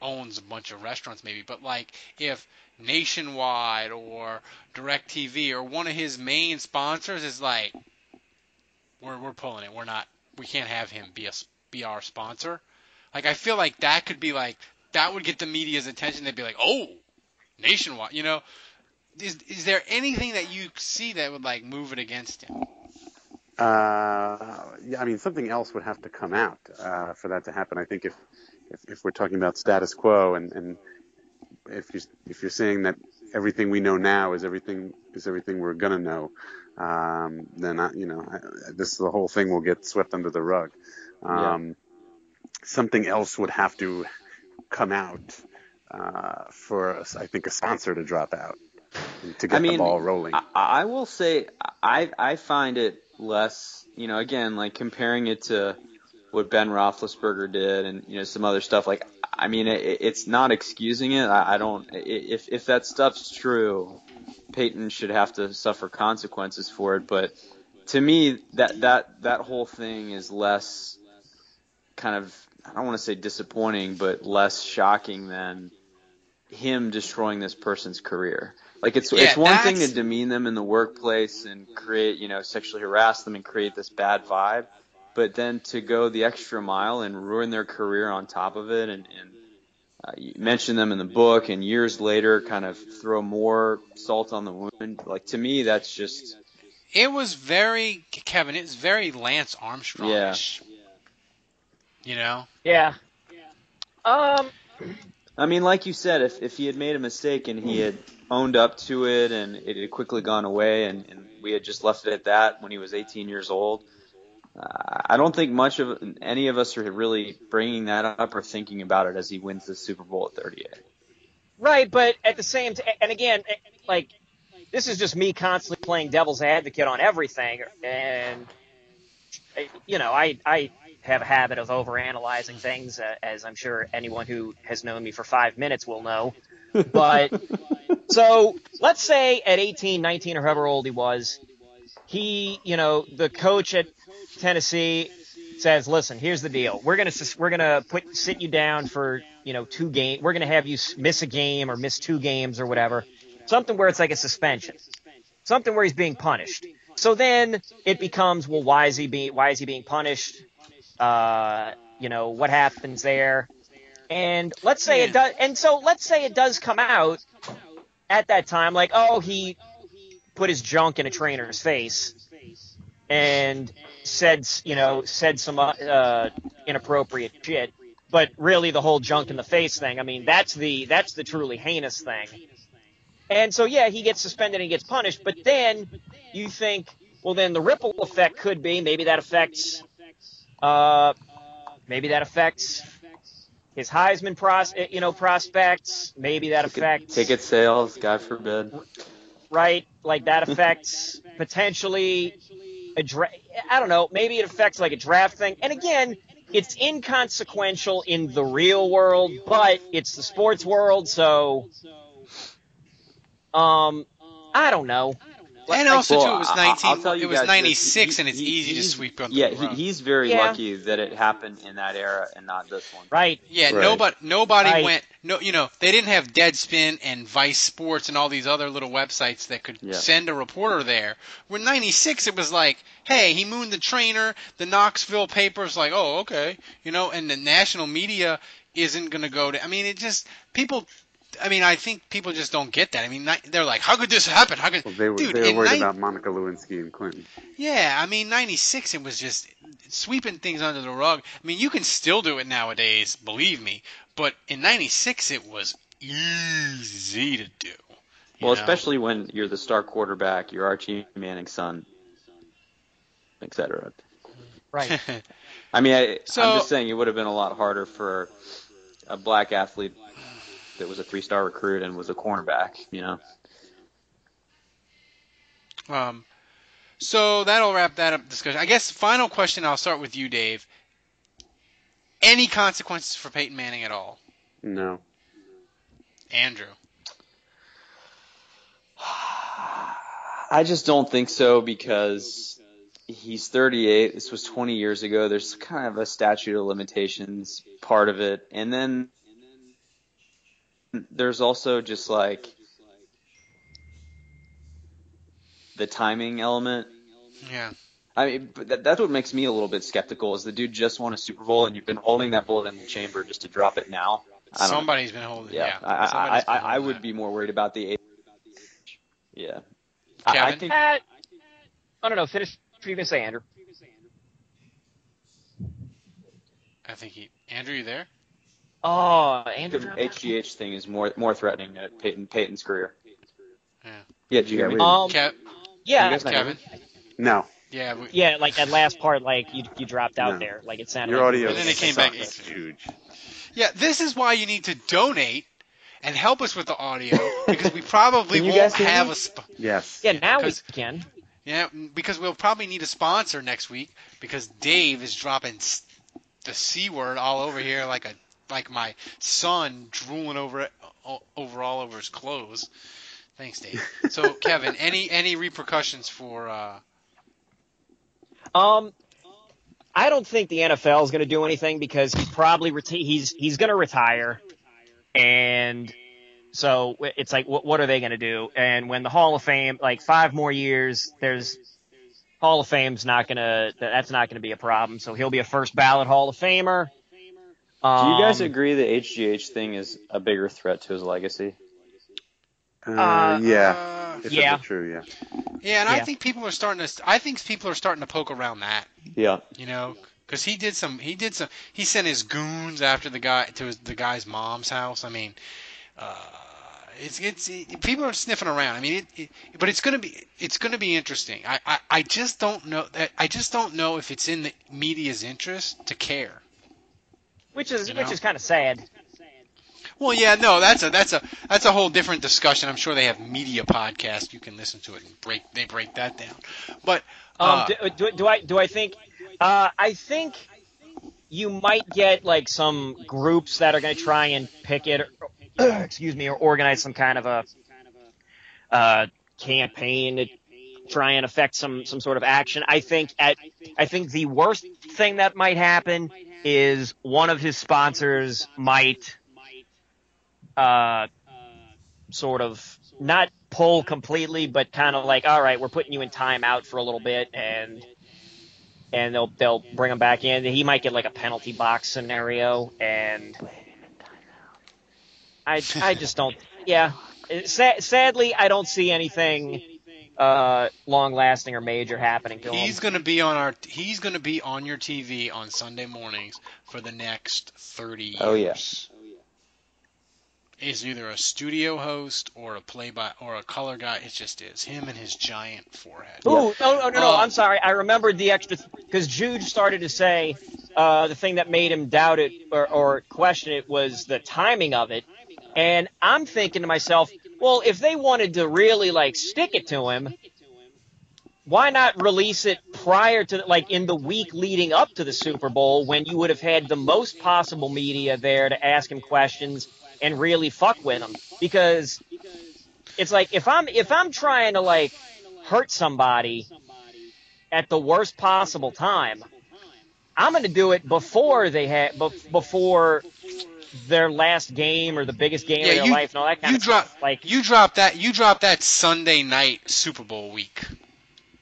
owns a bunch of restaurants, maybe, but like if Nationwide or DirecTV or one of his main sponsors is like, we're we're pulling it. We're not. We can't have him be a be our sponsor. Like I feel like that could be like that would get the media's attention. They'd be like, oh, Nationwide. You know, is is there anything that you see that would like move it against him? Uh, yeah, I mean, something else would have to come out uh, for that to happen. I think if, if if we're talking about status quo, and, and if you if you're saying that everything we know now is everything is everything we're gonna know, um, then I, you know I, this the whole thing will get swept under the rug. Um, Something else would have to come out uh, for I think a sponsor to drop out to get I mean, the ball rolling. I, I will say I I find it less, you know, again like comparing it to what Ben Roethlisberger did and you know some other stuff. Like I mean, it, it's not excusing it. I, I don't. If if that stuff's true, Peyton should have to suffer consequences for it. But to me, that that that whole thing is less kind of I don't want to say disappointing, but less shocking than him destroying this person's career. Like it's Yeah, it's one thing to demean them in the workplace and create, you know, sexually harass them and create this bad vibe, but then to go the extra mile and ruin their career on top of it and, and uh, you mention them in the book and years later kind of throw more salt on the wound. Like to me, that's just It was very Kevin. It's very Lance Armstrongish. You know. Yeah. Um. I mean, like you said, if if he had made a mistake and he had owned up to it and it had quickly gone away and, and we had just left it at that when he was 18 years old, uh, I don't think much of any of us are really bringing that up or thinking about it as he wins the Super Bowl at 38. Right, but at the same time, and again, like this is just me constantly playing devil's advocate on everything, and you know, I I have a habit of overanalyzing things, uh, as I'm sure anyone who has known me for five minutes will know. But so let's say at 18, 19, or however old he was, he, you know, the coach at Tennessee says, "Listen, here's the deal. We're gonna we're gonna put sit you down for you know two game. We're gonna have you miss a game or miss two games or whatever. Something where it's like a suspension. Something where he's being punished. So then it becomes, well, why is he being why is he being punished? Uh, you know what happens there? And let's say it does. And so let's say it does come out at that time, like, oh, he put his junk in a trainer's face and said, you know, said some uh, inappropriate shit. But really, the whole junk in the face thing. I mean, that's the that's the truly heinous thing. And so, yeah, he gets suspended and gets punished. But then you think, well, then the ripple effect could be maybe that affects, uh, maybe that affects his Heisman pros, you know, prospects. Maybe that affects Ticket sales, God forbid. right? Like that affects potentially a dra- I don't know, maybe it affects like a draft thing. And again, it's inconsequential in the real world, but it's the sports world, so um I don't know. And also Well, too, it was I- 19. I'll tell you it was 96, and it's he- easy to sweep under Yeah, the he, rug. he's very Yeah. lucky that it happened in that era and not this one. Right. Yeah, Right. nobody nobody Right. went no you know, they didn't have Deadspin and Vice Sports and all these other little websites that could Yeah. send a reporter there. When 96 it was like, "Hey, he mooned the trainer." The Knoxville paper's like, "Oh, okay." You know, and the national media isn't going to go to I mean, it just people I mean, I think people just don't get that. I mean, they're like, "How could this happen? How could Well, they were, Dude, they were worried nine- about Monica Lewinsky and Clinton. Yeah, I mean, 96, it was just sweeping things under the rug. I mean, you can still do it nowadays, believe me. But in 96, it was easy to do. Well, know? especially when you're the star quarterback, you're Archie Manning's son, etc. Right. I mean, I, So- I'm just saying it would have been a lot harder for a black athlete that was a three-star recruit and was a cornerback. You know. Um, so that'll wrap that up discussion. I guess final question. I'll start with you, Dave. Any consequences for Peyton Manning at all, No. Andrew? I just don't think so because he's 38. This was 20 years ago. There's kind of a statute of limitations part of it. And then there's also just like the timing element. Yeah. I mean, but that, that's what makes me a little bit skeptical is the dude just won a Super Bowl and you've been holding that bullet in the chamber just to drop it now. I don't know. Somebody's been holding. Yeah, Yeah. I, I, I, I holding would that. be more worried about the age. Yeah. I, I Kevin? think Uh, I don't know. Finish. What are you gonna say, Andrew? I think he. Andrew, you there? Oh, the HGH thing is more more threatening to Peyton Peyton's career. Yeah. Yeah, Do you hear me? Um, Kev, yeah, You guys not hear Kevin. No. Yeah. We, yeah. Like that last part, like you you dropped out No. there. Like it sounded. Your like audio And then it is came back. sucks. huge. Yeah. This is why you need to donate and help us with the audio because we probably won't have me? a. Sp- Yes. Yeah, now we 'Cause- can. yeah, because we'll probably need a sponsor next week because Dave is dropping the c word all over here like a like my son drooling over over all over his clothes. Thanks, Dave. So, Kevin, any any repercussions for? uh Um, I don't think the NFL is going to do anything because he's probably reti- he's he's going to retire, and so it's like, what what are they going to do? And when the Hall of Fame, like five more years, there's Hall of Fame's not going to that's not going to be a problem. So he'll be a first ballot Hall of Famer. Do you guys Um, agree the HGH thing is a bigger threat to his legacy? Uh, Uh, yeah. uh, yeah. it's true, yeah. yeah, and I think people are starting to. I think people are starting to poke around that. Yeah. You know, because he did some. He did some. He sent his goons after the guy to his, the guy's mom's house. I mean, uh, it's it's it, people are sniffing around. I mean, it, it, but it's gonna be it's gonna be interesting. I, I I just don't know. That I just don't know if it's in the media's interest to care. Which is you which is kind of sad. Well, yeah, no, that's a that's a that's a whole different discussion. I'm sure they have media podcasts. You can listen to it and break they break that down. But Um, uh, do, do, do I do I think? Uh, I think you might get like some groups that are going to try and picket, or, excuse me, or organize some kind of a uh, campaign to try and affect some some sort of action. I think at I think the worst thing that might happen is one of his sponsors might uh, sort of not pull completely, but kind of like, all right, we're putting you in timeout for a little bit, and and they'll they'll bring him back in. He might get like a penalty box scenario, and I I just don't. Yeah, Sa- sadly, I don't see anything uh, long lasting or major happening to him. He's going to be on our. He's going to be on your TV on Sunday mornings for the next thirty years. Oh, yes. yeah. Is either a studio host or a play by or a color guy. It just is him and his giant forehead. Ooh, no, no, no, no. Um, I'm sorry. I remembered the extra because Jude started to say uh, the thing that made him doubt it or, or question it was the timing of it, and I'm thinking to myself, well, if they wanted to really like stick it to him, why not release it prior to like in the week leading up to the Super Bowl when you would have had the most possible media there to ask him questions and really fuck with him? Because it's like if I'm if I'm trying to like hurt somebody at the worst possible time, I'm going to do it before they had before their last game or the biggest game of their you life and all that kind you of drop stuff. Like you drop that you drop that Sunday night Super Bowl week.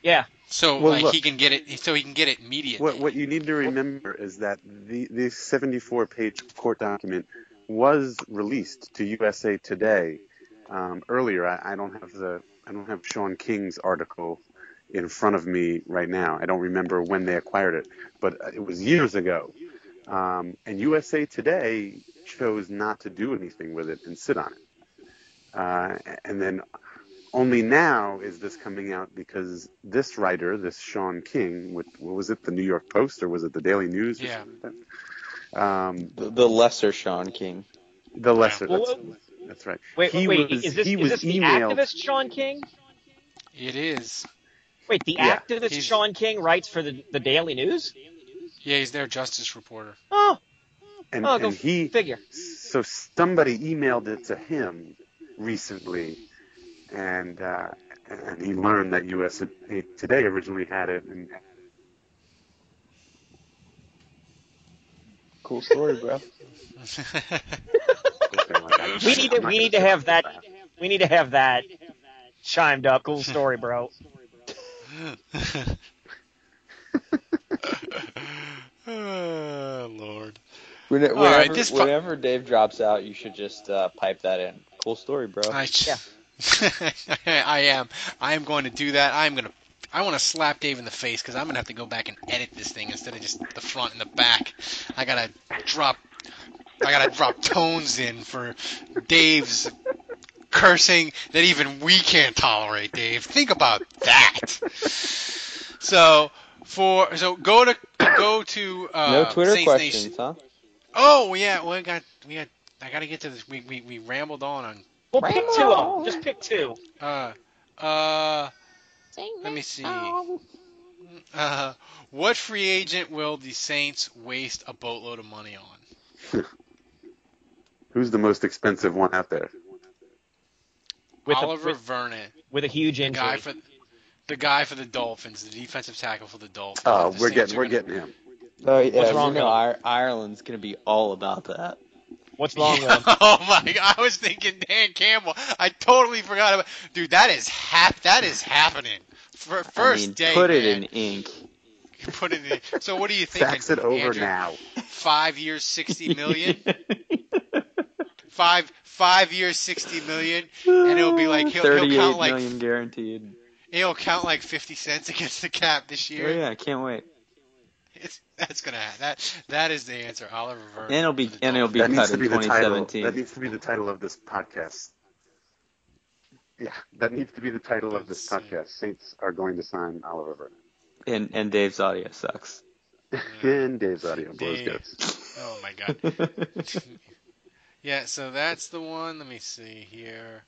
yeah, So Well, like look. he can get it. So he can get it immediately. What what you need to remember is that the the 74 page court document was released to USA Today um, earlier. I, I don't have the I don't have Shaun King's article in front of me right now. I don't remember when they acquired it, but it was years ago. Um, and USA Today chose not to do anything with it and sit on it. Uh, and then only now is this coming out because this writer, this Shaun King, with what was it, the New York Post or was it the Daily News? Or Yeah. something like that? Um, The, the lesser Shaun King. the lesser. Well, That's, that's right. Wait, he wait, was, is this, he is was this the activist Shaun King? It is. Wait, the Yeah, activist he's- Shaun King writes for the, the Daily News? Yeah, he's their justice reporter. Oh, and, oh, go and he figure. so somebody emailed it to him recently, and uh, and he learned that USA Today originally had it, and Cool story, bro. We need to we need to have that we need to have that chimed up. Cool story, bro. oh, Lord. Whenever, All right, whenever, this po- whenever Dave drops out, you should just uh, pipe that in. Cool story, bro. I, I am. I am going to do that. I'm going to. I want to slap Dave in the face because I'm going to have to go back and edit this thing instead of just the front and the back. I gotta drop. I gotta drop tones in for Dave's cursing that even we can't tolerate. Dave, think about that. So for so go to go to uh, no Twitter Saints questions, Nation. huh? Oh yeah, we got we got. I gotta get to this. We we, we rambled on on Well, pick two of them. Just pick two. Uh, uh, let me see. Uh, what free agent will the Saints waste a boatload of money on? who's the most expensive one out there? With a- Olivier with- Vernon, With a huge the injury. guy for the guy for the Dolphins, the defensive tackle for the Dolphins. Oh, The we're getting we're getting him. Oh yeah, What's you wrong know, with Ireland's gonna be all about that. What's wrong with him? oh my! God, I was thinking Dan Campbell. I totally forgot about. Dude, that is hap. That is happening. For, first I mean, day. put it in ink. Put it in. So what do you think? Fax it over Andrew? now. Five years, sixty million. five five years, sixty million, and it'll be like he'll, he'll count like million guaranteed. He'll count like fifty cents against the cap this oh, year. Oh yeah, I can't wait. It's, that's gonna ha- that that is the answer. Olivier Vernon. And it'll be and it'll be that needs cut to in be the title. 2017. That needs to be the title of this podcast. Yeah, that needs to be the title of this podcast. Saints are going to sign Olivier Vernon. And and Dave's audio sucks. and Dave's audio blows Dave. guts. Oh my god. yeah, so that's the one. Let me see here.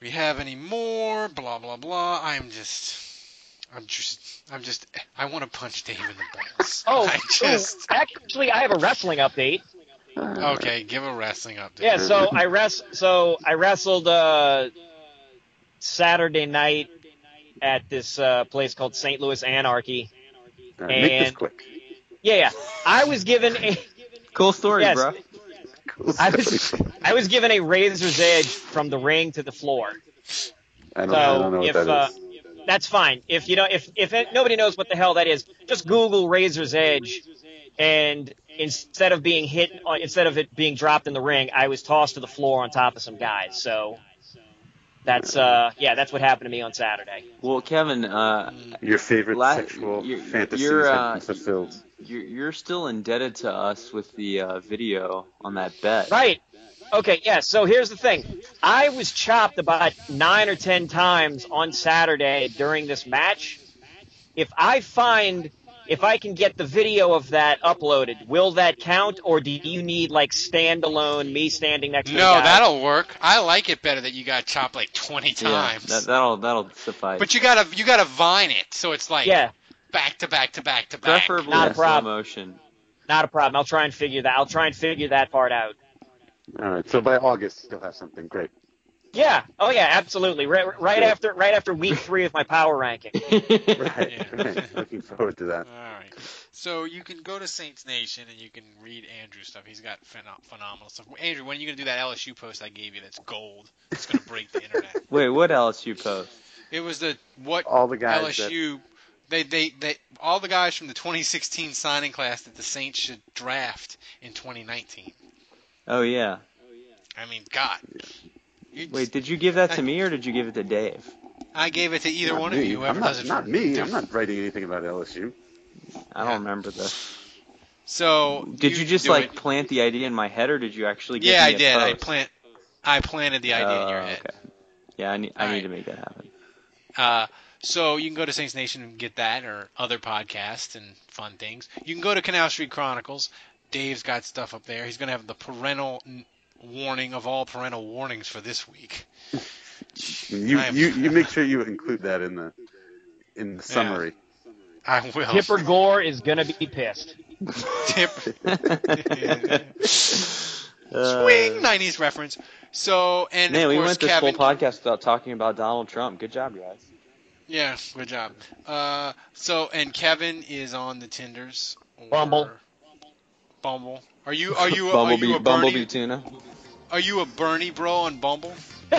We have any more? Blah blah blah. I'm just. I'm just. I'm just. I want to punch Dave in the balls. Oh, I just. actually, I have a wrestling update. Okay, give a wrestling update. Yeah, so I res- so I wrestled uh, Saturday night at this uh, place called St. Louis Anarchy. Uh, make this quick. Yeah, yeah. I was given a Cool story, Yes. bro. Cool I was I was given a razor's edge from the ring to the floor. I don't, So I don't know what if that uh, is. that's fine. If you know if if it, nobody knows what the hell that is, just Google razor's edge, and instead of being hit, uh, instead of it being dropped in the ring, I was tossed to the floor on top of some guys. So that's uh yeah, that's what happened to me on Saturday. Well, Kevin, uh, Your favorite la- sexual you're- fantasies you're, have uh, been fulfilled. you're you're still indebted to us with the uh, video on that bet. Right. Okay, yeah, so here's the thing. I was chopped about nine or ten times on Saturday during this match. If I find, if I can get the video of that uploaded, will that count, or do you need like standalone me standing next to No, the guy? that'll work. I like it better that you got chopped like 20 Yeah, times. that, that'll that'll suffice. but you gotta you gotta vine it, so it's like Yeah, back to back to back to back. preferably Not a in slow problem. motion. not a problem. I'll try and figure that. I'll try and figure that part out. All right, so by August you'll have something great. Yeah. Oh yeah, absolutely. Right, right Good. after, right after week three of my power ranking. Right, Yeah. right. Looking forward to that. All right. So you can go to Saints Nation and you can read Andrew's stuff. He's got phen- phenomenal stuff. Andrew, when are you gonna do that LSU post I gave you? That's gold. It's gonna break the internet. Wait, what LSU post? It was the what All the guys that LSU. They, they, they, all the guys from the 2016 signing class that the Saints should draft in 2019. Oh yeah. I mean, God. You- Wait, did you give that to me or did you give it to Dave? I gave it to either Not one me. of you, whoever I'm not, does it. not for- me. I'm not writing anything about LSU. I don't remember this. So Did you, just do like it. plant the idea in my head or did you actually give Yeah, me I a did. I post? plant. I planted the idea in your Oh, head. okay. Yeah, I need I need right. to make that happen. Uh, so you can go to Saints Nation and get that or other podcasts and fun things. You can go to Canal Street Chronicles. Dave's got stuff up there. He's going to have the parental warning of all parental warnings for this week. You, am- you you make sure you include that in the in the summary. I will. Tipper Gore is gonna be pissed. Tip. Uh, Swing 90s reference. So and Man, of we course went this Kevin. whole podcast without talking about Donald Trump. Good job, guys. Yeah, good job. Uh, so and Kevin is on the Tinders. or- Bumble. Bumble. Are you are you are Bumblebee, you a Bumblebee Bernie, tuna. are you a Bernie bro on Bumble?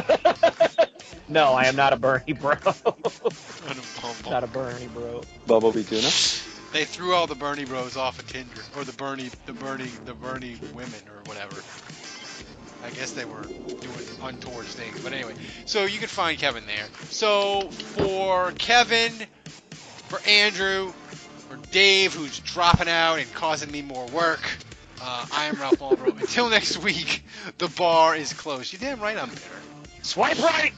No, I am not a Bernie bro. On a Bumble. not a Bernie bro. Bumblebee tuna. They threw all the Bernie bros off of Tinder, or the Bernie, the Bernie, the Bernie women, or whatever. I guess they were doing untoward things, but anyway. So you can find Kevin there. So for Kevin, for Andrew, for Dave, who's dropping out and causing me more work, uh, I am Ralph Malbrough. Until next week, the bar is closed. You damn right I'm bitter. Swipe right.